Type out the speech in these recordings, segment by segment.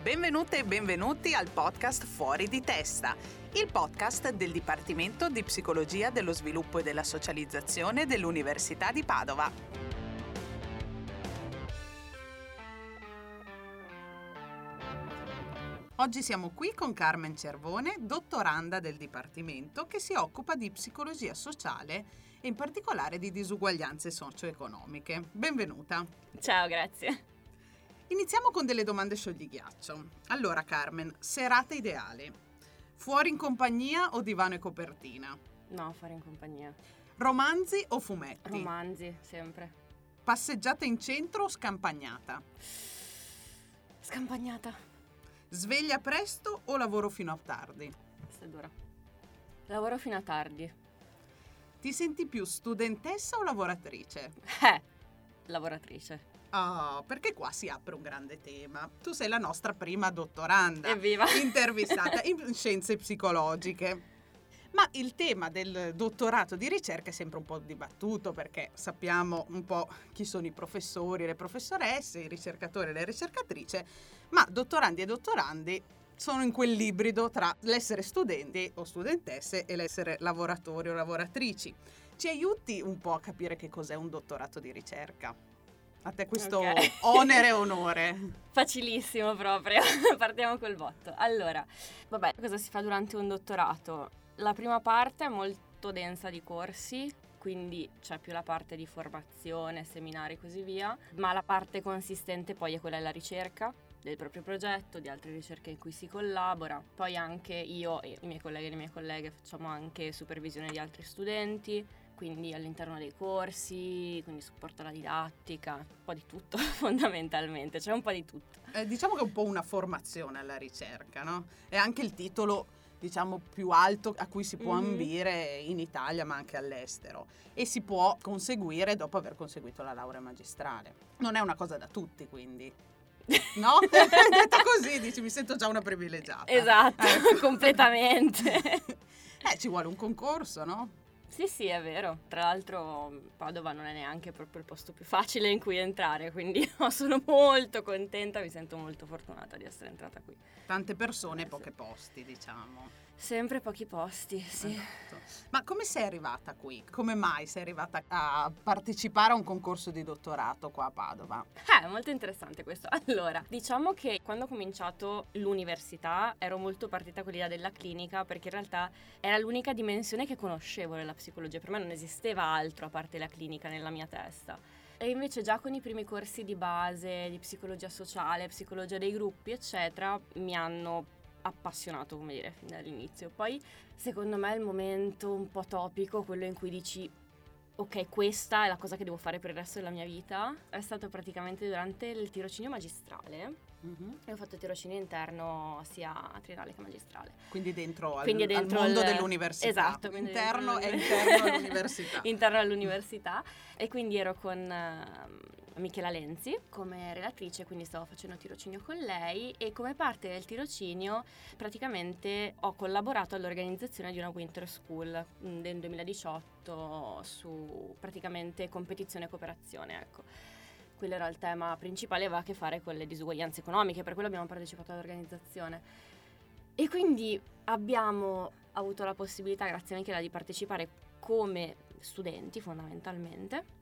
Benvenute e benvenuti al podcast Fuori di testa, il podcast del Dipartimento di Psicologia dello Sviluppo e della Socializzazione dell'Università di Padova. Oggi siamo qui con Carmen Cervone, dottoranda del Dipartimento che si occupa di psicologia sociale e in particolare di disuguaglianze socio-economiche. Benvenuta. Ciao, grazie. Iniziamo con delle domande scioglighiaccio. Allora, Carmen, serata ideale. Fuori in compagnia o divano e copertina? No, fare in compagnia. Romanzi o fumetti? Romanzi, sempre. Passeggiata in centro o scampagnata? Scampagnata. Sveglia presto o lavoro fino a tardi? Questa è dura. Lavoro fino a tardi. Ti senti più studentessa o lavoratrice? Eh, lavoratrice. Oh, perché qua si apre un grande tema. Tu sei la nostra prima dottoranda Evviva! intervistata in scienze psicologiche. Ma il tema del dottorato di ricerca è sempre un po' dibattuto perché sappiamo un po' chi sono i professori, le professoresse, i ricercatori e le ricercatrici, ma dottorandi e dottorandi sono in quell'ibrido tra l'essere studenti o studentesse e l'essere lavoratori o lavoratrici. Ci aiuti un po' a capire che cos'è un dottorato di ricerca? A te questo Ok. onere e onore. Facilissimo proprio. Partiamo col botto. Allora, vabbè, cosa si fa durante un dottorato? La prima parte è molto densa di corsi, quindi c'è più la parte di formazione, seminari e così via, ma la parte consistente poi è quella della ricerca del proprio progetto, di altre ricerche in cui si collabora. Poi anche io e i miei colleghi e le mie colleghe facciamo anche supervisione di altri studenti, quindi all'interno dei corsi, quindi supporto alla didattica, un po' di tutto fondamentalmente, c'è un po' di tutto. Eh, diciamo che è un po' una formazione alla ricerca, no? È anche il titolo, diciamo, più alto a cui si può Mhm. ambire in Italia ma anche all'estero e si può conseguire dopo aver conseguito la laurea magistrale. Non è una cosa da tutti, quindi. No? Detta così, dici, mi sento già una privilegiata. Esatto, Ecco. completamente. Eh, ci vuole un concorso, no? Sì, sì, è vero. Tra l'altro Padova non è neanche proprio il posto più facile in cui entrare, quindi no, sono molto contenta, mi sento molto fortunata di essere entrata qui. Tante persone, Eh, sì. pochi posti, diciamo. Sempre pochi posti, sì. Esatto. Ma come sei arrivata qui? Come mai sei arrivata a partecipare a un concorso di dottorato qua a Padova? Eh, molto interessante questo. Allora, diciamo che quando ho cominciato l'università ero molto partita con l'idea della clinica perché in realtà era l'unica dimensione che conoscevo nella psicologia. Per me non esisteva altro a parte la clinica nella mia testa. E invece già con i primi corsi di base di psicologia sociale, psicologia dei gruppi, eccetera, mi hanno appassionato, come dire, fin dall'inizio. Poi, secondo me, è il momento un po' topico, quello in cui dici ok, questa è la cosa che devo fare per il resto della mia vita. È stato praticamente durante il tirocinio magistrale. E ho fatto tirocinio interno sia triennale che magistrale. Quindi dentro al, Quindi è al dentro mondo il- dell'università. Esatto, Interno dentro- interno all'università. interno all'università. E quindi ero con ehm, Michela Lenzi come relatrice, quindi stavo facendo tirocinio con lei e come parte del tirocinio praticamente ho collaborato all'organizzazione di una winter school mm, del 2018 su praticamente competizione e cooperazione, ecco. Quello era il tema principale, aveva a che fare con le disuguaglianze economiche, per quello abbiamo partecipato all'organizzazione. E quindi abbiamo avuto la possibilità, grazie a Michela, di partecipare come studenti fondamentalmente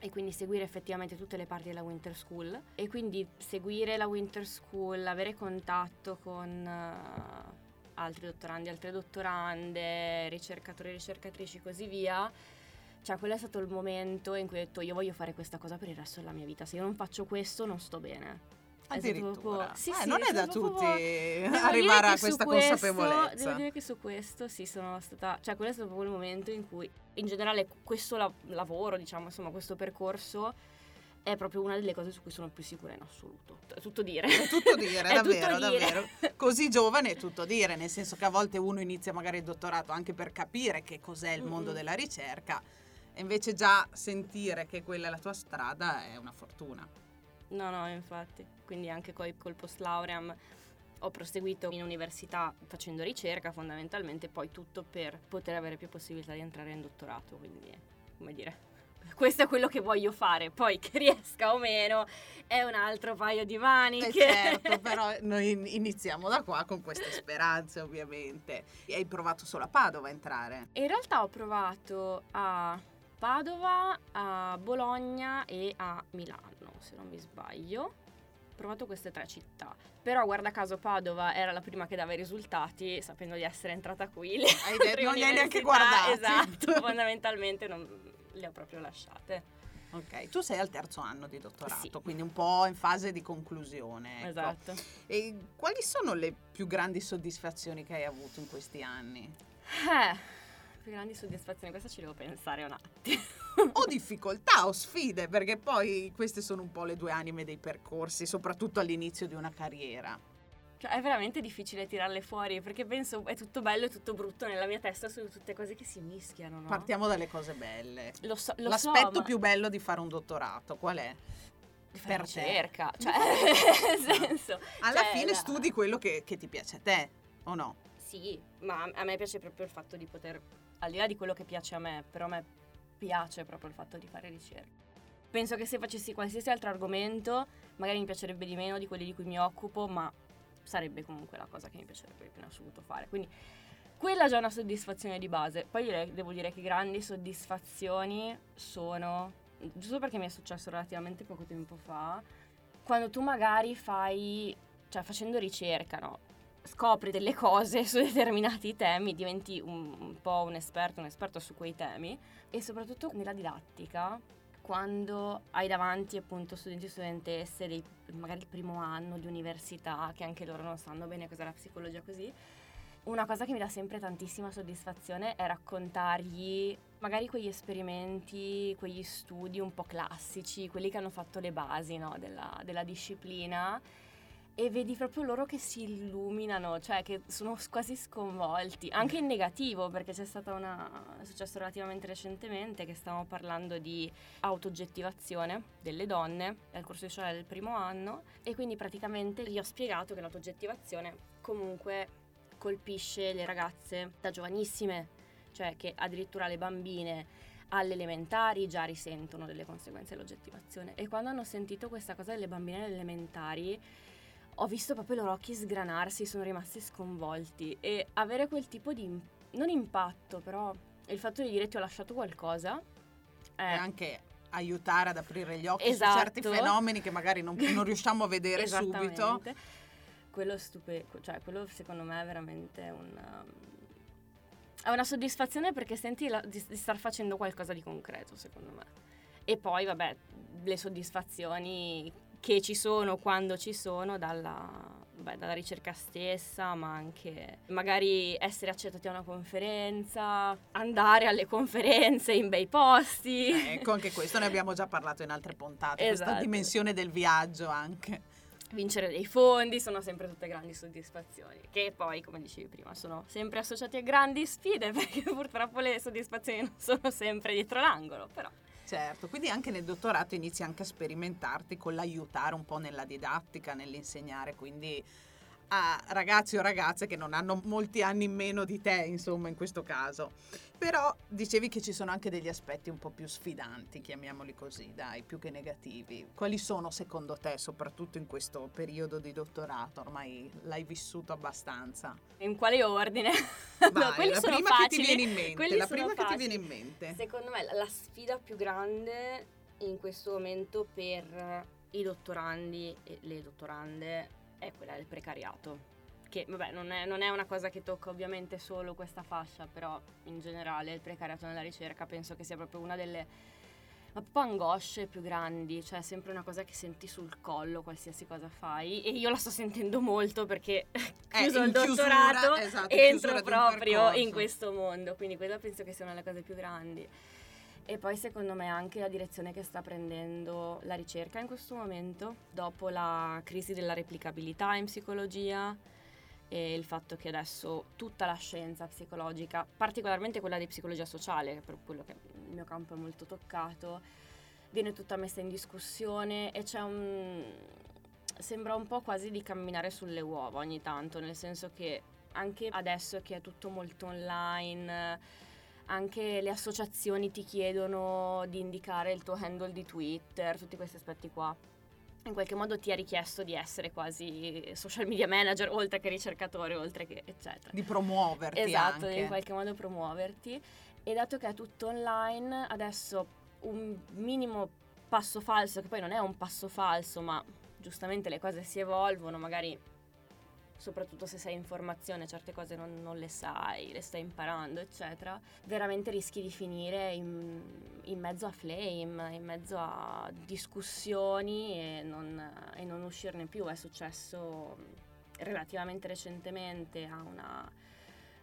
e quindi seguire effettivamente tutte le parti della Winter School e quindi seguire la Winter School, avere contatto con eh, altri dottorandi, altre dottorande, ricercatori, ricercatrici e così via. Cioè, quello è stato il momento in cui ho detto io voglio fare questa cosa per il resto della mia vita. Se io non faccio questo non sto bene. Addirittura. sì, Eh, sì, non è da tutti arrivare a questa questo- consapevolezza. Devo dire che su questo sì sono stata, cioè quello è stato proprio il momento in cui in generale questo la- lavoro, diciamo, insomma, questo percorso è proprio una delle cose su cui sono più sicura in assoluto. È tutto dire. È tutto dire, È tutto davvero, dire. davvero. Così giovane è tutto dire, nel senso che a volte uno inizia magari il dottorato anche per capire che cos'è il mondo Mm-mm. della ricerca e invece già sentire che quella è la tua strada è una fortuna. No, no, infatti. Quindi anche coi- col post lauream ho proseguito in università facendo ricerca fondamentalmente, poi tutto per poter avere più possibilità di entrare in dottorato, quindi come dire, questo è quello che voglio fare, poi che riesca o meno è un altro paio di maniche. Eh certo, però noi iniziamo da qua con queste speranze ovviamente. E hai provato solo a Padova a entrare? In realtà ho provato a Padova, a Bologna e a Milano, se non mi sbaglio. Ho provato queste tre città. Però guarda caso Padova era la prima che dava i risultati, sapendo di essere entrata qui. Le Hai detto, non li hai neanche guardati. Esatto, fondamentalmente non le ho proprio lasciate. Ok, tu sei al terzo anno di dottorato, Sì. quindi un po' in fase di conclusione. ecco. Esatto. E quali sono le più grandi soddisfazioni che hai avuto in questi anni? Eh, più grandi soddisfazioni, questa ci devo pensare un attimo. O difficoltà o sfide, perché poi queste sono un po' le due anime dei percorsi, soprattutto all'inizio di una carriera. Cioè, è veramente difficile tirarle fuori perché penso è tutto bello e tutto brutto nella mia testa, sono tutte cose che si mischiano, no? Partiamo dalle cose belle. Lo so, lo L'aspetto so, ma- più bello di fare un dottorato, qual è? per te. ricerca, cioè, nel senso... Alla cioè, fine la- studi quello che, che ti piace a te, o no? Sì, ma a me piace proprio il fatto di poter, al di là di quello che piace a me, però a me piace proprio il fatto di fare ricerca. Penso che se facessi qualsiasi altro argomento, magari mi piacerebbe di meno di quelli di cui mi occupo, ma sarebbe comunque la cosa che mi piacerebbe più in assoluto fare. Quindi quella è già una soddisfazione di base. Poi direi- devo dire che grandi soddisfazioni sono, giusto perché mi è successo relativamente poco tempo fa, quando tu magari fai, cioè facendo ricerca, no? Scopri delle cose su determinati temi, diventi un, un po' un esperto, un esperto su quei temi. E soprattutto nella didattica, quando hai davanti appunto studenti e studentesse, dei, magari il primo anno di università, che anche loro non sanno bene cos'è la psicologia così, una cosa che mi dà sempre tantissima soddisfazione è raccontargli magari quegli esperimenti, quegli studi un po' classici, quelli che hanno fatto le basi no, della, della disciplina e vedi proprio loro che si illuminano, cioè che sono quasi sconvolti, anche in negativo perché c'è stata una, è successo relativamente recentemente che stavamo parlando di autooggettivazione delle donne nel corso di scuola del primo anno e quindi praticamente gli ho spiegato che l'autoggettivazione comunque colpisce le ragazze da giovanissime, cioè che addirittura le bambine alle elementari già risentono delle conseguenze dell'oggettivazione e quando hanno sentito questa cosa delle bambine alle elementari ho visto proprio i loro occhi sgranarsi, sono rimasti sconvolti e avere quel tipo di non impatto, però il fatto di dire ti ho lasciato qualcosa E è anche aiutare ad aprire gli occhi Esatto. su certi fenomeni che magari non, non riusciamo a vedere subito. Quello stupe- cioè quello secondo me è veramente un um, è una soddisfazione perché senti la- di, di star facendo qualcosa di concreto, secondo me. E poi, vabbè, le soddisfazioni che ci sono quando ci sono dalla, vabbè, dalla ricerca stessa, ma anche magari essere accettati a una conferenza, andare alle conferenze in bei posti. Ecco, anche questo ne abbiamo già parlato in altre puntate, questa Esatto. dimensione del viaggio anche. vincere dei fondi sono sempre tutte grandi soddisfazioni che poi come dicevi prima sono sempre associati a grandi sfide perché purtroppo le soddisfazioni non sono sempre dietro l'angolo però Certo, quindi anche nel dottorato inizi anche a sperimentarti con l'aiutare un po' nella didattica, nell'insegnare, quindi a ragazzi o ragazze che non hanno molti anni in meno di te, insomma, in questo caso. Però dicevi che ci sono anche degli aspetti un po' più sfidanti, chiamiamoli così, dai, più che negativi. Quali sono secondo te, soprattutto in questo periodo di dottorato? Ormai l'hai vissuto abbastanza. in quale ordine? Vai, quelli la sono prima che ti facili, viene in mente, quelli la sono prima che ti facili. viene in mente. secondo me la sfida più grande in questo momento per i dottorandi e le dottorande è quella del precariato che vabbè non è, non è una cosa che tocca ovviamente solo questa fascia però in generale il precariato nella ricerca penso che sia proprio una delle ma proprio angosce più grandi, cioè è sempre una cosa che senti sul collo qualsiasi cosa fai e io la sto sentendo molto perché chiuso in il chiusura, dottorato esatto, entro chiusura di un proprio in questo mondo, quindi quella penso che sia una delle cose più grandi. E poi secondo me anche la direzione che sta prendendo la ricerca in questo momento, dopo la crisi della replicabilità in psicologia e il fatto che adesso tutta la scienza psicologica, particolarmente quella di psicologia sociale, che è per quello che il mio campo è molto toccato, viene tutta messa in discussione e c'è un... sembra un po' quasi di camminare sulle uova ogni tanto, nel senso che anche adesso che è tutto molto online, anche le associazioni ti chiedono di indicare il tuo handle di Twitter, tutti questi aspetti qua. In qualche modo ti è richiesto di essere quasi social media manager, oltre che ricercatore, oltre che eccetera. Di promuoverti Esatto, anche. in qualche modo promuoverti. E dato che è tutto online, adesso un minimo passo falso, che poi non è un passo falso, ma giustamente le cose si evolvono, magari soprattutto se sei in formazione, certe cose non, non le sai, le stai imparando, eccetera, veramente rischi di finire in, in mezzo a flame, in mezzo a discussioni e non, e non uscirne più. È successo relativamente recentemente a una,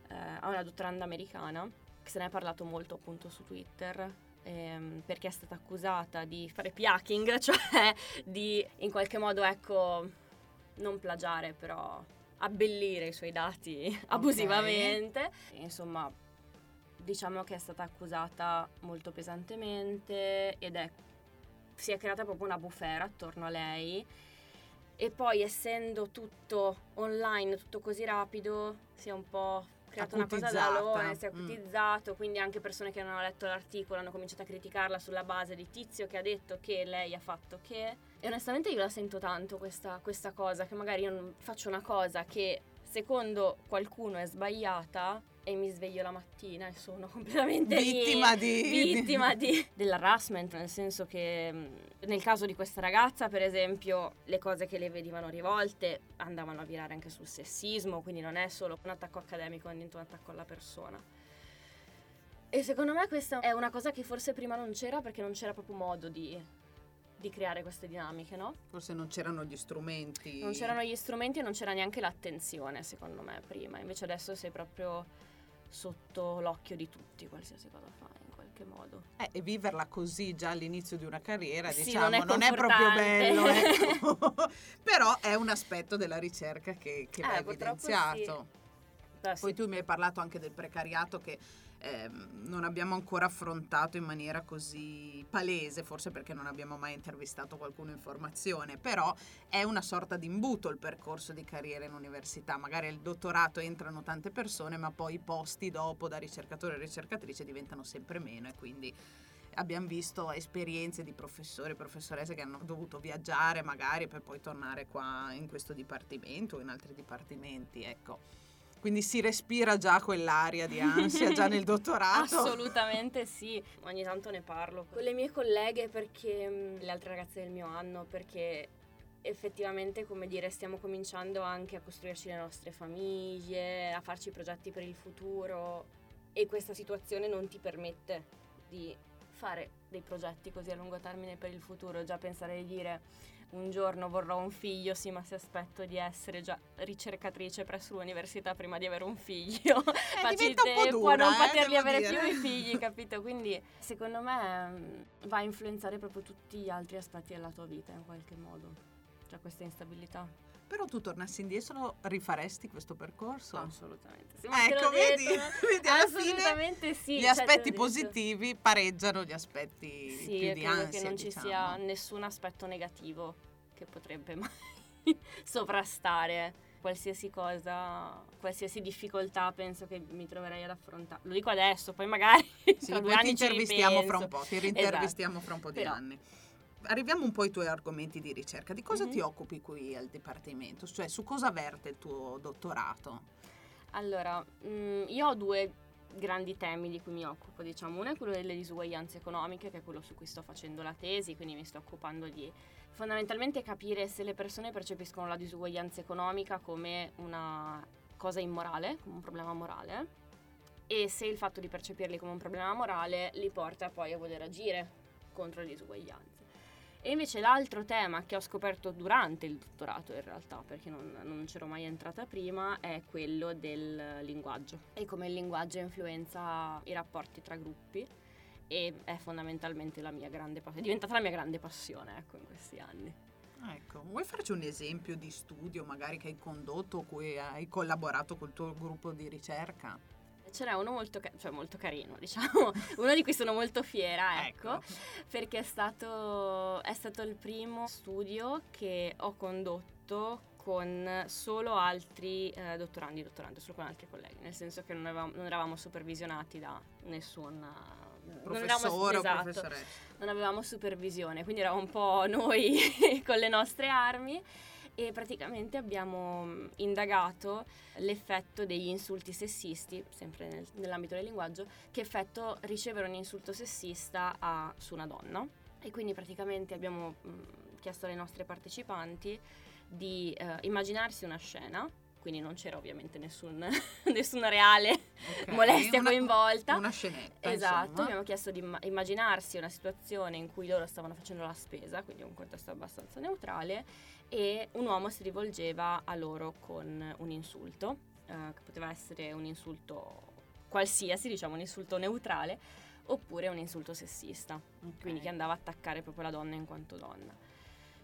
eh, a una dottoranda americana che se ne è parlato molto appunto su Twitter ehm, perché è stata accusata di fare piaking, cioè di in qualche modo ecco non plagiare però abbellire i suoi dati abusivamente. E, insomma, diciamo che è stata accusata molto pesantemente ed è, si è creata proprio una bufera attorno a lei. E poi essendo tutto online, tutto così rapido, si è un po' creata una cosa da alone, si è Mm. acutizzato, quindi anche persone che non hanno letto l'articolo hanno cominciato a criticarla sulla base di tizio che ha detto che lei ha fatto che. E onestamente io la sento tanto questa, questa cosa, che magari io faccio una cosa che secondo qualcuno è sbagliata e mi sveglio la mattina e sono completamente Vittima di- vittima di, dell'harassment, nel senso che nel caso di questa ragazza, per esempio, le cose che le venivano rivolte andavano a virare anche sul sessismo, quindi non è solo un attacco accademico, è un attacco alla persona. E secondo me questa è una cosa che forse prima non c'era perché non c'era proprio modo di, di creare queste dinamiche, no? Forse non c'erano gli strumenti. Non c'erano gli strumenti e non c'era neanche l'attenzione, secondo me, prima. Invece adesso sei proprio sotto l'occhio di tutti, qualsiasi cosa fai, in qualche modo. Eh, e viverla così già all'inizio di una carriera, Sì, diciamo, non è proprio confortante. bello. ecco. Però è un aspetto della ricerca che, che Eh, va evidenziato. Sì, Poi tu mi hai parlato anche del precariato che ehm, non abbiamo ancora affrontato in maniera così palese, forse perché non abbiamo mai intervistato qualcuno in formazione, però è una sorta di imbuto il percorso di carriera in università. Magari al dottorato entrano tante persone, ma poi i posti dopo da ricercatore e ricercatrice diventano sempre meno e quindi abbiamo visto esperienze di professori e professoresse che hanno dovuto viaggiare magari per poi tornare qua in questo dipartimento o in altri dipartimenti, ecco. Quindi si respira già quell'aria di ansia già nel dottorato. Assolutamente sì, ogni tanto ne parlo con le mie colleghe perché le altre ragazze del mio anno perché effettivamente come dire stiamo cominciando anche a costruirci le nostre famiglie, a farci progetti per il futuro e questa situazione non ti permette di fare dei progetti così a lungo termine per il futuro, già pensare di dire un giorno vorrò un figlio, sì, ma se aspetto di essere già ricercatrice presso l'università prima di avere un figlio, facci po' tempo dura, a non eh, poterli avere dire. più i figli, capito? Quindi secondo me mh, va a influenzare proprio tutti gli altri aspetti della tua vita in qualche modo, cioè questa instabilità. Però tu tornassi indietro, rifaresti questo percorso? Assolutamente. Sì, Ecco, vedi? detto, Vedi, alla fine Assolutamente sì. Gli cioè, aspetti positivi pareggiano gli aspetti Sì, più di credo ansia, che non ci diciamo. sia nessun aspetto negativo che potrebbe mai sovrastare qualsiasi cosa, qualsiasi difficoltà penso che mi troverei ad affrontare. Lo dico adesso, poi magari Sì, tra due anni ci intervistiamo fra un po', ti rintervistiamo fra un po' di Però- anni. Arriviamo un po' ai tuoi argomenti di ricerca. Di cosa Mhm. ti occupi qui al Dipartimento? Cioè, su cosa verte il tuo dottorato? Allora, mm, io ho due grandi temi di cui mi occupo, diciamo. Uno è quello delle disuguaglianze economiche, che è quello su cui sto facendo la tesi, quindi mi sto occupando di fondamentalmente capire se le persone percepiscono la disuguaglianza economica come una cosa immorale, come un problema morale, e se il fatto di percepirli come un problema morale li porta poi a voler agire contro le disuguaglianze. E invece l'altro tema che ho scoperto durante il dottorato in realtà, perché non, non c'ero mai entrata prima, è quello del linguaggio e come il linguaggio influenza i rapporti tra gruppi e è fondamentalmente la mia grande passione, è diventata la mia grande passione ecco in questi anni. Ecco, vuoi farci un esempio di studio magari che hai condotto o cui hai collaborato col tuo gruppo di ricerca? Ce n'è uno molto, ca- cioè molto carino, diciamo, uno di cui sono molto fiera, ecco, perché è stato, è stato il primo studio che ho condotto con solo altri eh, dottorandi e dottorande, solo con altri colleghi, nel senso che non, avevamo, non eravamo supervisionati da nessun professore non, eravamo, esatto, non avevamo supervisione, quindi eravamo un po' noi con le nostre armi e praticamente abbiamo mm, indagato l'effetto degli insulti sessisti, sempre nel, nell'ambito del linguaggio, che effetto ricevere un insulto sessista ha su una donna. E quindi praticamente abbiamo mh, mm, chiesto alle nostre partecipanti di eh, immaginarsi una scena quindi non c'era ovviamente nessun, nessuna reale okay, molestia una, coinvolta. Una scenetta. Esatto, insomma. abbiamo chiesto di immaginarsi una situazione in cui loro stavano facendo la spesa, quindi un contesto abbastanza neutrale, e un uomo si rivolgeva a loro con un insulto, eh, che poteva essere un insulto qualsiasi, diciamo un insulto neutrale, oppure un insulto sessista, okay. quindi che andava a attaccare proprio la donna in quanto donna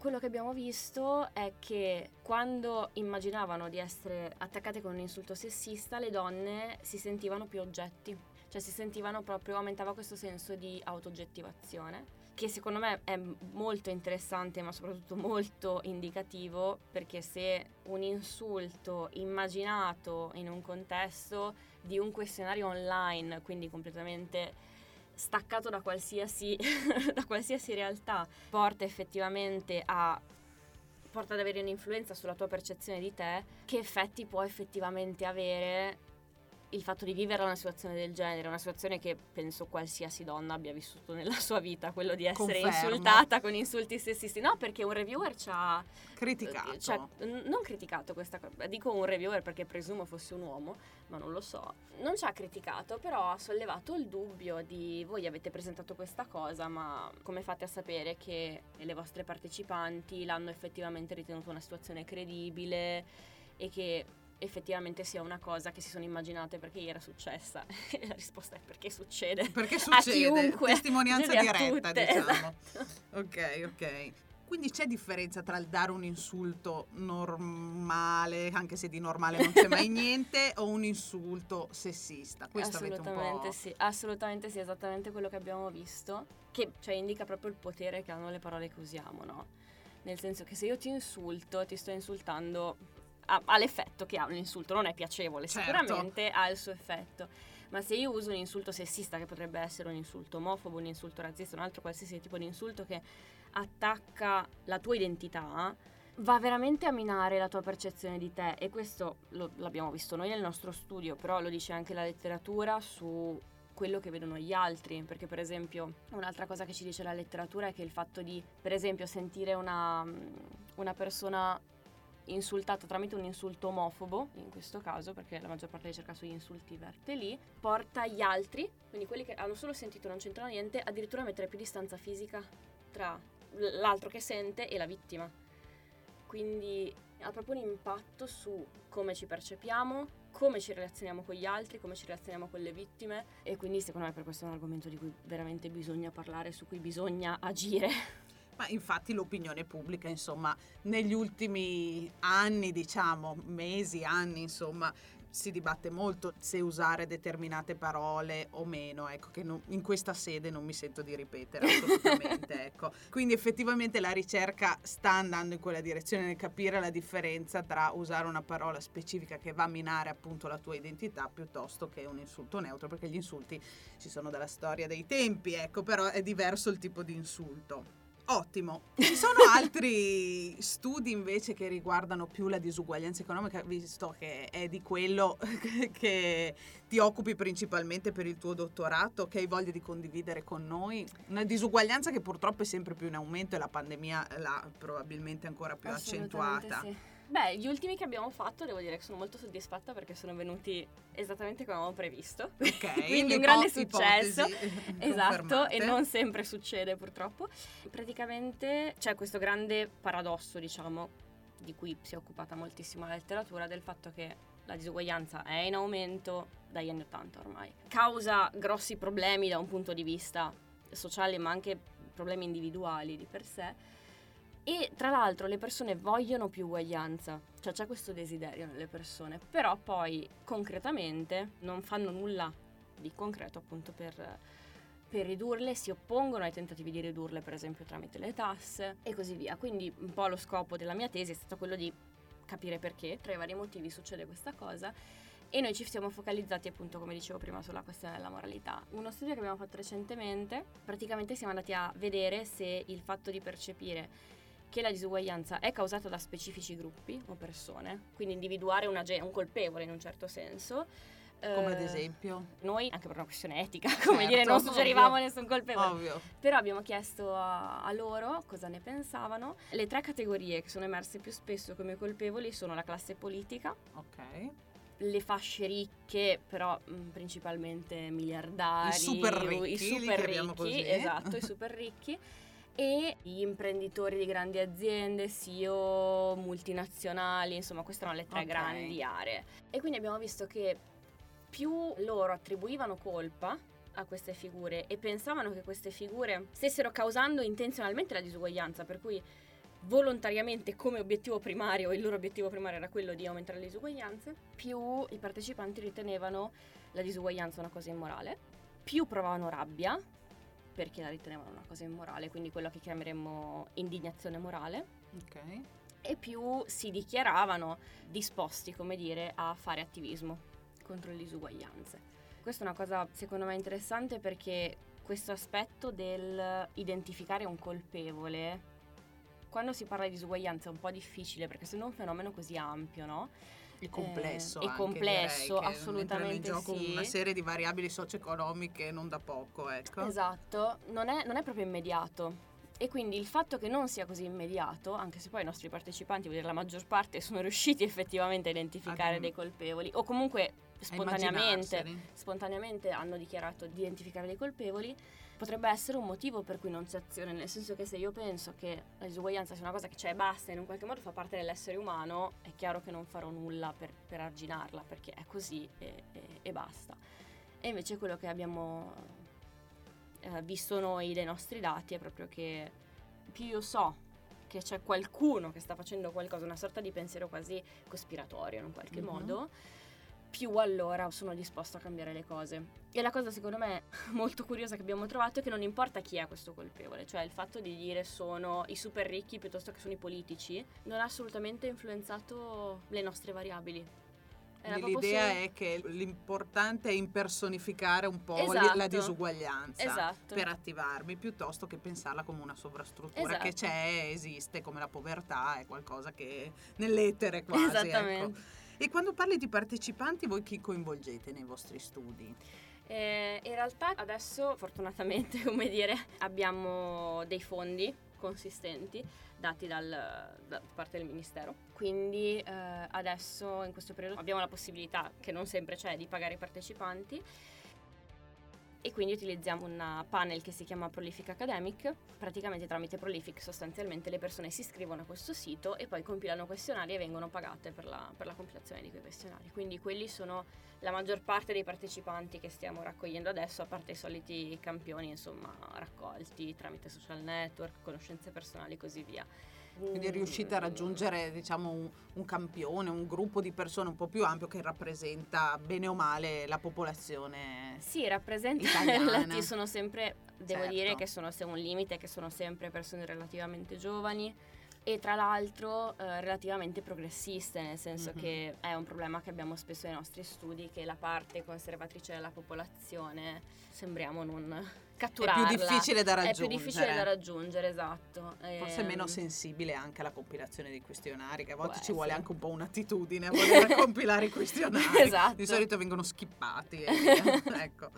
quello che abbiamo visto è che quando immaginavano di essere attaccate con un insulto sessista, le donne si sentivano più oggetti, cioè si sentivano proprio, aumentava questo senso di autooggettivazione, che secondo me è molto interessante ma soprattutto molto indicativo perché se un insulto immaginato in un contesto di un questionario online, quindi completamente staccato da qualsiasi, da qualsiasi realtà, porta effettivamente a porta ad avere un'influenza sulla tua percezione di te, che effetti può effettivamente avere il fatto di vivere una situazione del genere, una situazione che penso qualsiasi donna abbia vissuto nella sua vita, quello di essere Confermo. insultata con insulti sessisti. No, perché un reviewer ci ha criticato. Cioè, non criticato questa cosa, dico un reviewer perché presumo fosse un uomo, ma non lo so. Non ci ha criticato, però ha sollevato il dubbio di voi avete presentato questa cosa, ma come fate a sapere che le vostre partecipanti l'hanno effettivamente ritenuto una situazione credibile e che effettivamente sia una cosa che si sono immaginate perché gli era successa. la risposta è perché succede. Perché succede. A chiunque. Testimonianza diretta, tutte, diciamo. Esatto. Ok, ok. Quindi c'è differenza tra il dare un insulto normale, anche se di normale non c'è mai niente, o un insulto sessista? Questo assolutamente sì, assolutamente sì, esattamente quello che abbiamo visto, che cioè, indica proprio il potere che hanno le parole che usiamo, no? Nel senso che se io ti insulto, ti sto insultando ha, ha, l'effetto che ha un insulto, non è piacevole, certo. sicuramente ha il suo effetto. Ma se io uso un insulto sessista, che potrebbe essere un insulto omofobo, un insulto razzista, un altro qualsiasi tipo di insulto che attacca la tua identità, va veramente a minare la tua percezione di te. E questo lo, l'abbiamo visto noi nel nostro studio, però lo dice anche la letteratura su quello che vedono gli altri, perché per esempio un'altra cosa che ci dice la letteratura è che il fatto di, per esempio, sentire una, una persona insultato tramite un insulto omofobo, in questo caso, perché la maggior parte dei ricerca sugli insulti verte lì, porta gli altri, quindi quelli che hanno solo sentito non c'entrano niente, addirittura a mettere più distanza fisica tra l'altro che sente e la vittima. Quindi ha proprio un impatto su come ci percepiamo, come ci relazioniamo con gli altri, come ci relazioniamo con le vittime e quindi secondo me per questo è un argomento di cui veramente bisogna parlare, su cui bisogna agire. Ma infatti l'opinione pubblica, insomma, negli ultimi anni, diciamo, mesi, anni, insomma, si dibatte molto se usare determinate parole o meno, ecco, che non, in questa sede non mi sento di ripetere assolutamente, ecco. Quindi effettivamente la ricerca sta andando in quella direzione nel capire la differenza tra usare una parola specifica che va a minare appunto la tua identità piuttosto che un insulto neutro, perché gli insulti ci sono dalla storia dei tempi, ecco, però è diverso il tipo di insulto. Ottimo. Ci sono altri studi invece che riguardano più la disuguaglianza economica, visto che è di quello che ti occupi principalmente per il tuo dottorato, che hai voglia di condividere con noi? Una disuguaglianza che purtroppo è sempre più in aumento e la pandemia l'ha probabilmente ancora più accentuata. Sì. Beh, gli ultimi che abbiamo fatto devo dire che sono molto soddisfatta perché sono venuti esattamente come avevamo previsto. Ok. Quindi un grande successo. esatto, e non sempre succede purtroppo. Praticamente c'è questo grande paradosso, diciamo, di cui si è occupata moltissimo la letteratura, del fatto che la disuguaglianza è in aumento dagli anni 80 ormai. Causa grossi problemi da un punto di vista sociale, ma anche problemi individuali di per sé e tra l'altro le persone vogliono più uguaglianza, cioè c'è questo desiderio nelle persone, però poi concretamente non fanno nulla di concreto appunto per, per ridurle, si oppongono ai tentativi di ridurle per esempio tramite le tasse e così via. Quindi un po' lo scopo della mia tesi è stato quello di capire perché, tra i vari motivi succede questa cosa. E noi ci siamo focalizzati appunto, come dicevo prima, sulla questione della moralità. Uno studio che abbiamo fatto recentemente, praticamente siamo andati a vedere se il fatto di percepire che la disuguaglianza è causata da specifici gruppi o persone, quindi individuare una, un colpevole in un certo senso, come ad eh, esempio? Noi, anche per una questione etica, come certo, dire, non suggerivamo ovvio. nessun colpevole. Ovvio. Però abbiamo chiesto a, a, loro cosa ne pensavano. Le tre categorie che sono emerse più spesso come colpevoli sono la classe politica. Ok. Le fasce ricche, però mh, mm, principalmente miliardari. I super ricchi. I super ricchi, esatto, i super ricchi. E gli imprenditori di grandi aziende, CEO, multinazionali, insomma queste erano le tre okay. grandi aree. E quindi abbiamo visto che più loro attribuivano colpa a queste figure e pensavano che queste figure stessero causando intenzionalmente la disuguaglianza, per cui volontariamente come obiettivo primario, il loro obiettivo primario era quello di aumentare le disuguaglianze, più i partecipanti ritenevano la disuguaglianza una cosa immorale, più provavano rabbia, perché la ritenevano una cosa immorale, quindi quello che chiameremmo indignazione morale. Ok. E più si dichiaravano disposti, come dire, a fare attivismo contro le disuguaglianze. Questa è una cosa secondo me interessante perché questo aspetto del identificare un colpevole, quando si parla di disuguaglianza è un po' difficile perché essendo un fenomeno così ampio, no? E complesso. Eh, è complesso, assolutamente in gioco sì. una serie di variabili socio-economiche non da poco, ecco. Esatto, non è, non è proprio immediato. E quindi il fatto che non sia così immediato, anche se poi i nostri partecipanti, vuol dire la maggior parte, sono riusciti effettivamente a identificare dei colpevoli, o comunque spontaneamente, spontaneamente hanno dichiarato di identificare dei colpevoli, potrebbe essere un motivo per cui non si aziona, nel senso che se io penso che la disuguaglianza sia una cosa che c'è e basta e in un qualche modo fa parte dell'essere umano, è chiaro che non farò nulla per, per arginarla, perché è così e, e, e basta. E invece quello che abbiamo eh, visto noi dai nostri dati è proprio che più io so che c'è qualcuno che sta facendo qualcosa, una sorta di pensiero quasi cospiratorio in un qualche mm-hmm. modo, più allora sono disposto a cambiare le cose. E la cosa secondo me molto curiosa che abbiamo trovato è che non importa chi è questo colpevole, cioè il fatto di dire sono i super ricchi piuttosto che sono i politici, non ha assolutamente influenzato le nostre variabili. L'idea su... è che l'importante è impersonificare un po' esatto. la disuguaglianza esatto. per attivarmi piuttosto che pensarla come una sovrastruttura esatto. che c'è, esiste, come la povertà, è qualcosa che nell'etere quasi. Ecco. Esattamente. Ecco. E quando parli di partecipanti, voi chi coinvolgete nei vostri studi? Eh, in realtà adesso fortunatamente, come dire, abbiamo dei fondi consistenti dati dal, da parte del Ministero. Quindi eh, adesso in questo periodo abbiamo la possibilità, che non sempre c'è, di pagare i partecipanti e quindi utilizziamo un panel che si chiama Prolific Academic. Praticamente tramite Prolific sostanzialmente le persone si iscrivono a questo sito e poi compilano questionari e vengono pagate per la, per la compilazione di quei questionari. Quindi quelli sono la maggior parte dei partecipanti che stiamo raccogliendo adesso, a parte i soliti campioni insomma raccolti tramite social network, conoscenze personali e così via. Quindi riuscite a raggiungere diciamo, un, un, campione, un gruppo di persone un po' più ampio che rappresenta bene o male la popolazione Sì, rappresenta italiana. sono sempre, devo certo. dire che sono un limite, che sono sempre persone relativamente giovani e tra l'altro eh, relativamente progressiste, nel senso mm-hmm. che è un problema che abbiamo spesso nei nostri studi, che la parte conservatrice della popolazione sembriamo non catturarla. È più difficile da raggiungere. È più difficile da raggiungere, esatto. Forse è meno ehm, sensibile anche alla compilazione dei questionari, che a volte ci vuole anche un po' un'attitudine a voler compilare i questionari. Esatto. Di solito vengono skippati. E, ecco.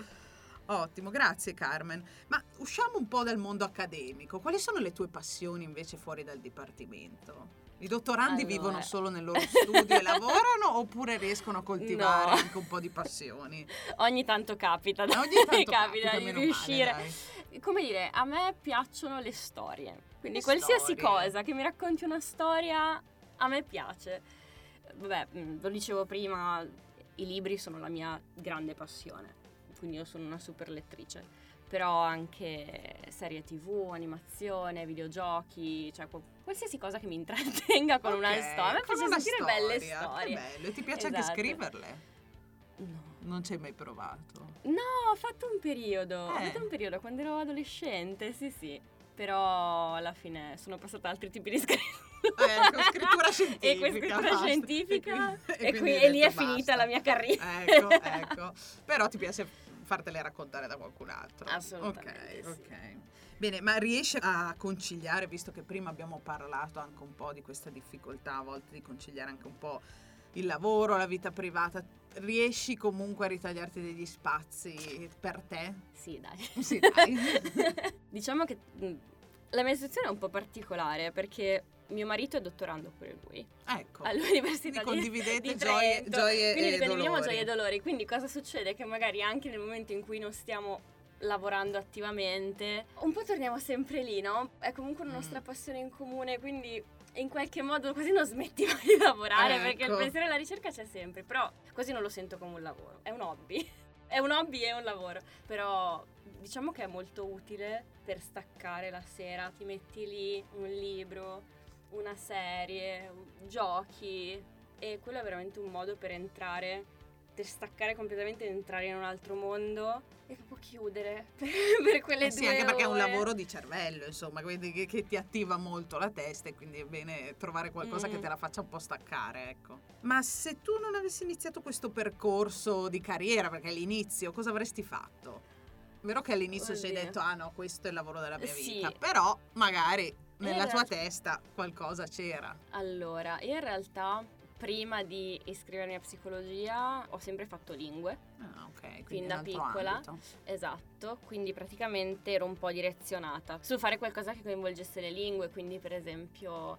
Ottimo, grazie Carmen. Ma usciamo un po' dal mondo accademico. Quali sono le tue passioni invece fuori dal dipartimento? I dottorandi allora. vivono solo nel loro studio e lavorano oppure riescono a coltivare no. anche un po' di passioni? Ogni tanto capita, Ogni tanto capita, capita di riuscire. Male, Come dire, a me piacciono le storie. Quindi le qualsiasi storie. cosa che mi racconti una storia a me piace. Vabbè, mm, lo dicevo prima, i libri sono la mia grande passione quindi io sono una super lettrice. Però anche serie tv, animazione, videogiochi, cioè qualsiasi cosa che mi intrattenga con okay, una storia. A me piace sentire storia, belle storie. Che bello, ti piace esatto. anche scriverle? No. Non ci hai mai provato? No, ho fatto un periodo. Eh. Ho fatto un periodo quando ero adolescente, sì, sì. Però alla fine sono passata altri tipi di scrittura. Ecco, scrittura scientifica. e scrittura basta. scientifica E quindi- e, qui, e lì è finita la mia carriera. Ecco, ecco. Però ti piace fartele raccontare da qualcun altro. Assolutamente, Ok, sì. ok. Bene, ma riesci a conciliare, visto che prima abbiamo parlato anche un po' di questa difficoltà a volte di conciliare anche un po' il lavoro, la vita privata, riesci comunque a ritagliarti degli spazi per te? Sì, dai. Sì, dai. diciamo che la mia situazione è un po' particolare perché mio marito è dottorando pure lui Ecco. all'Università Quindi di, condividete di gioie, gioie quindi e condividiamo dolori. gioie e dolori. Quindi cosa succede? Che magari anche nel momento in cui non stiamo lavorando attivamente, un po' torniamo sempre lì, no? È comunque una nostra Mm. passione in comune, quindi in qualche modo quasi non smetti mai di lavorare perché il Ecco. pensiero alla ricerca c'è sempre, però quasi non lo sento come un lavoro, è un hobby. È un hobby e un lavoro, però diciamo che è molto utile per staccare la sera, ti metti lì un libro, una serie, giochi e quello è veramente un modo per entrare, per staccare completamente e entrare in un altro mondo e proprio chiudere per, per quelle Eh sì, due anche perché è un lavoro di cervello, insomma, quindi che, che ti attiva molto la testa e quindi è bene trovare qualcosa che Mm. te la faccia un po' staccare, ecco. Ma se tu non avessi iniziato questo percorso di carriera, perché all'inizio cosa avresti fatto? Vero che all'inizio Oddio. detto, ah no, questo è il lavoro della mia Sì. vita, però magari nella In tua realtà- testa qualcosa c'era. Allora, io in realtà prima di iscrivermi a psicologia ho sempre fatto lingue, Ah, ok, quindi Fin da piccola. ambito. esatto, quindi praticamente ero un po' direzionata su fare qualcosa che coinvolgesse le lingue, quindi per esempio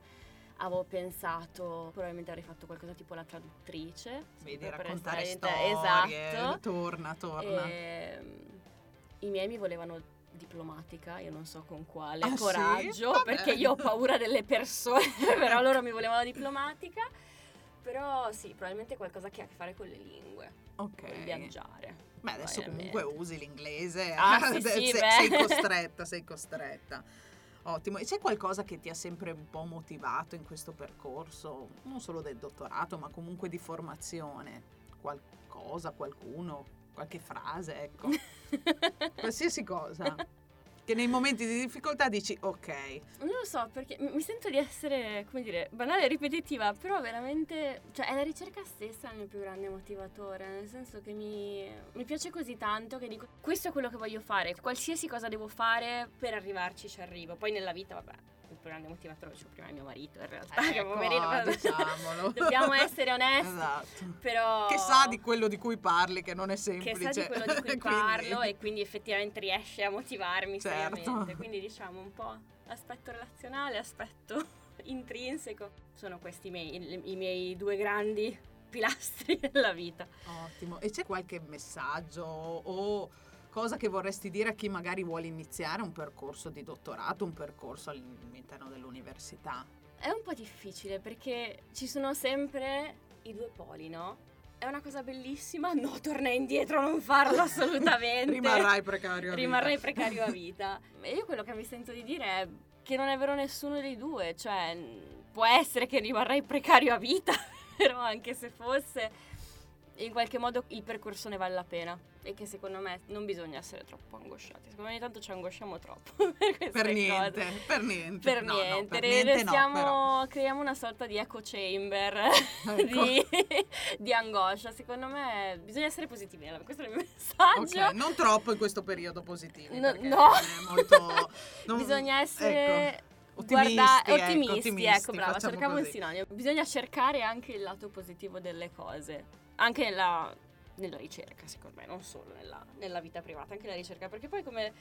avevo pensato, probabilmente avrei fatto qualcosa tipo la traduttrice, Vedi, raccontare storie, esatto. torna, torna. Ehm, I miei mi volevano diplomatica, io non so con quale Ah, sì? coraggio, Vabbè. perché io ho paura delle persone, però loro mi volevano diplomatica. Però sì, probabilmente qualcosa che ha a che fare con le lingue, Ok. con il viaggiare. Beh, adesso comunque usi l'inglese, Ah, sì, sì, beh. sei costretta, sei costretta. Ottimo. E c'è qualcosa che ti ha sempre un po' motivato in questo percorso, non solo del dottorato, ma comunque di formazione? Qualcosa, qualcuno, qualche frase, ecco. Qualsiasi cosa. Che nei momenti di difficoltà dici ok. Non lo so, perché mi sento di essere, come dire, banale e ripetitiva, però veramente, cioè è la ricerca stessa il mio più grande motivatore, nel senso che mi, mi piace così tanto che dico, questo è quello che voglio fare, qualsiasi cosa devo fare per arrivarci ci arrivo. Poi nella vita, vabbè, grande motivatore lo c'ho prima mio marito, in realtà, che Ecco, poverino, diciamolo. dobbiamo essere onesti, Esatto. però... Che sa di quello di cui parli, che non è che semplice. sa di quello di cui Quindi- parlo e quindi effettivamente riesce a motivarmi Certo. seriamente. Quindi diciamo un po' aspetto relazionale, aspetto intrinseco. Sono questi i miei, i miei due grandi pilastri della vita. Ottimo. E c'è qualche messaggio o cosa che vorresti dire a chi magari vuole iniziare un percorso di dottorato, un percorso all'interno dell'università? È un po' difficile perché ci sono sempre i due poli, no? È una cosa bellissima, no, torna indietro, non farlo assolutamente. Rimarrai precario a vita. rimarrei precario a vita. E io quello che mi sento di dire è che non è vero nessuno dei due, cioè può essere che rimarrei precario a vita, però anche se fosse, in qualche modo il percorso ne vale la pena e che secondo me non bisogna essere troppo angosciati, secondo me ogni tanto ci angosciamo troppo per Per niente, per niente. Per No, no, niente, per Re- niente no, restiamo- però. creiamo una sorta di echo chamber Ecco. di, di angoscia. Secondo me bisogna essere positivi, questo è il mio messaggio. Ok, non troppo in questo periodo positivo. No, no. molto... non- Bisogna essere ecco, ottimisti, guarda- ecco, ottimisti, ottimisti, ecco, brava, cercavo un così. sinonimo. Bisogna cercare anche il lato positivo delle cose, anche nella, nella ricerca, secondo me, non solo nella, nella vita privata, anche nella ricerca, perché poi come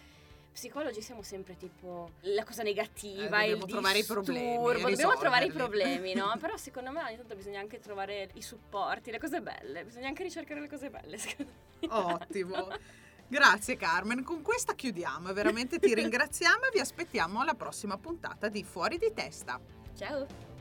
psicologi siamo sempre tipo la cosa negativa, Eh, il dobbiamo trovare i problemi, disturbo, dobbiamo trovare i problemi, no? Però secondo me ogni tanto bisogna anche trovare i supporti, le cose belle, bisogna anche ricercare le cose belle, secondo me. Ottimo. Grazie Carmen, con questa chiudiamo e veramente ti ringraziamo e vi aspettiamo alla prossima puntata di Fuori di testa. Ciao!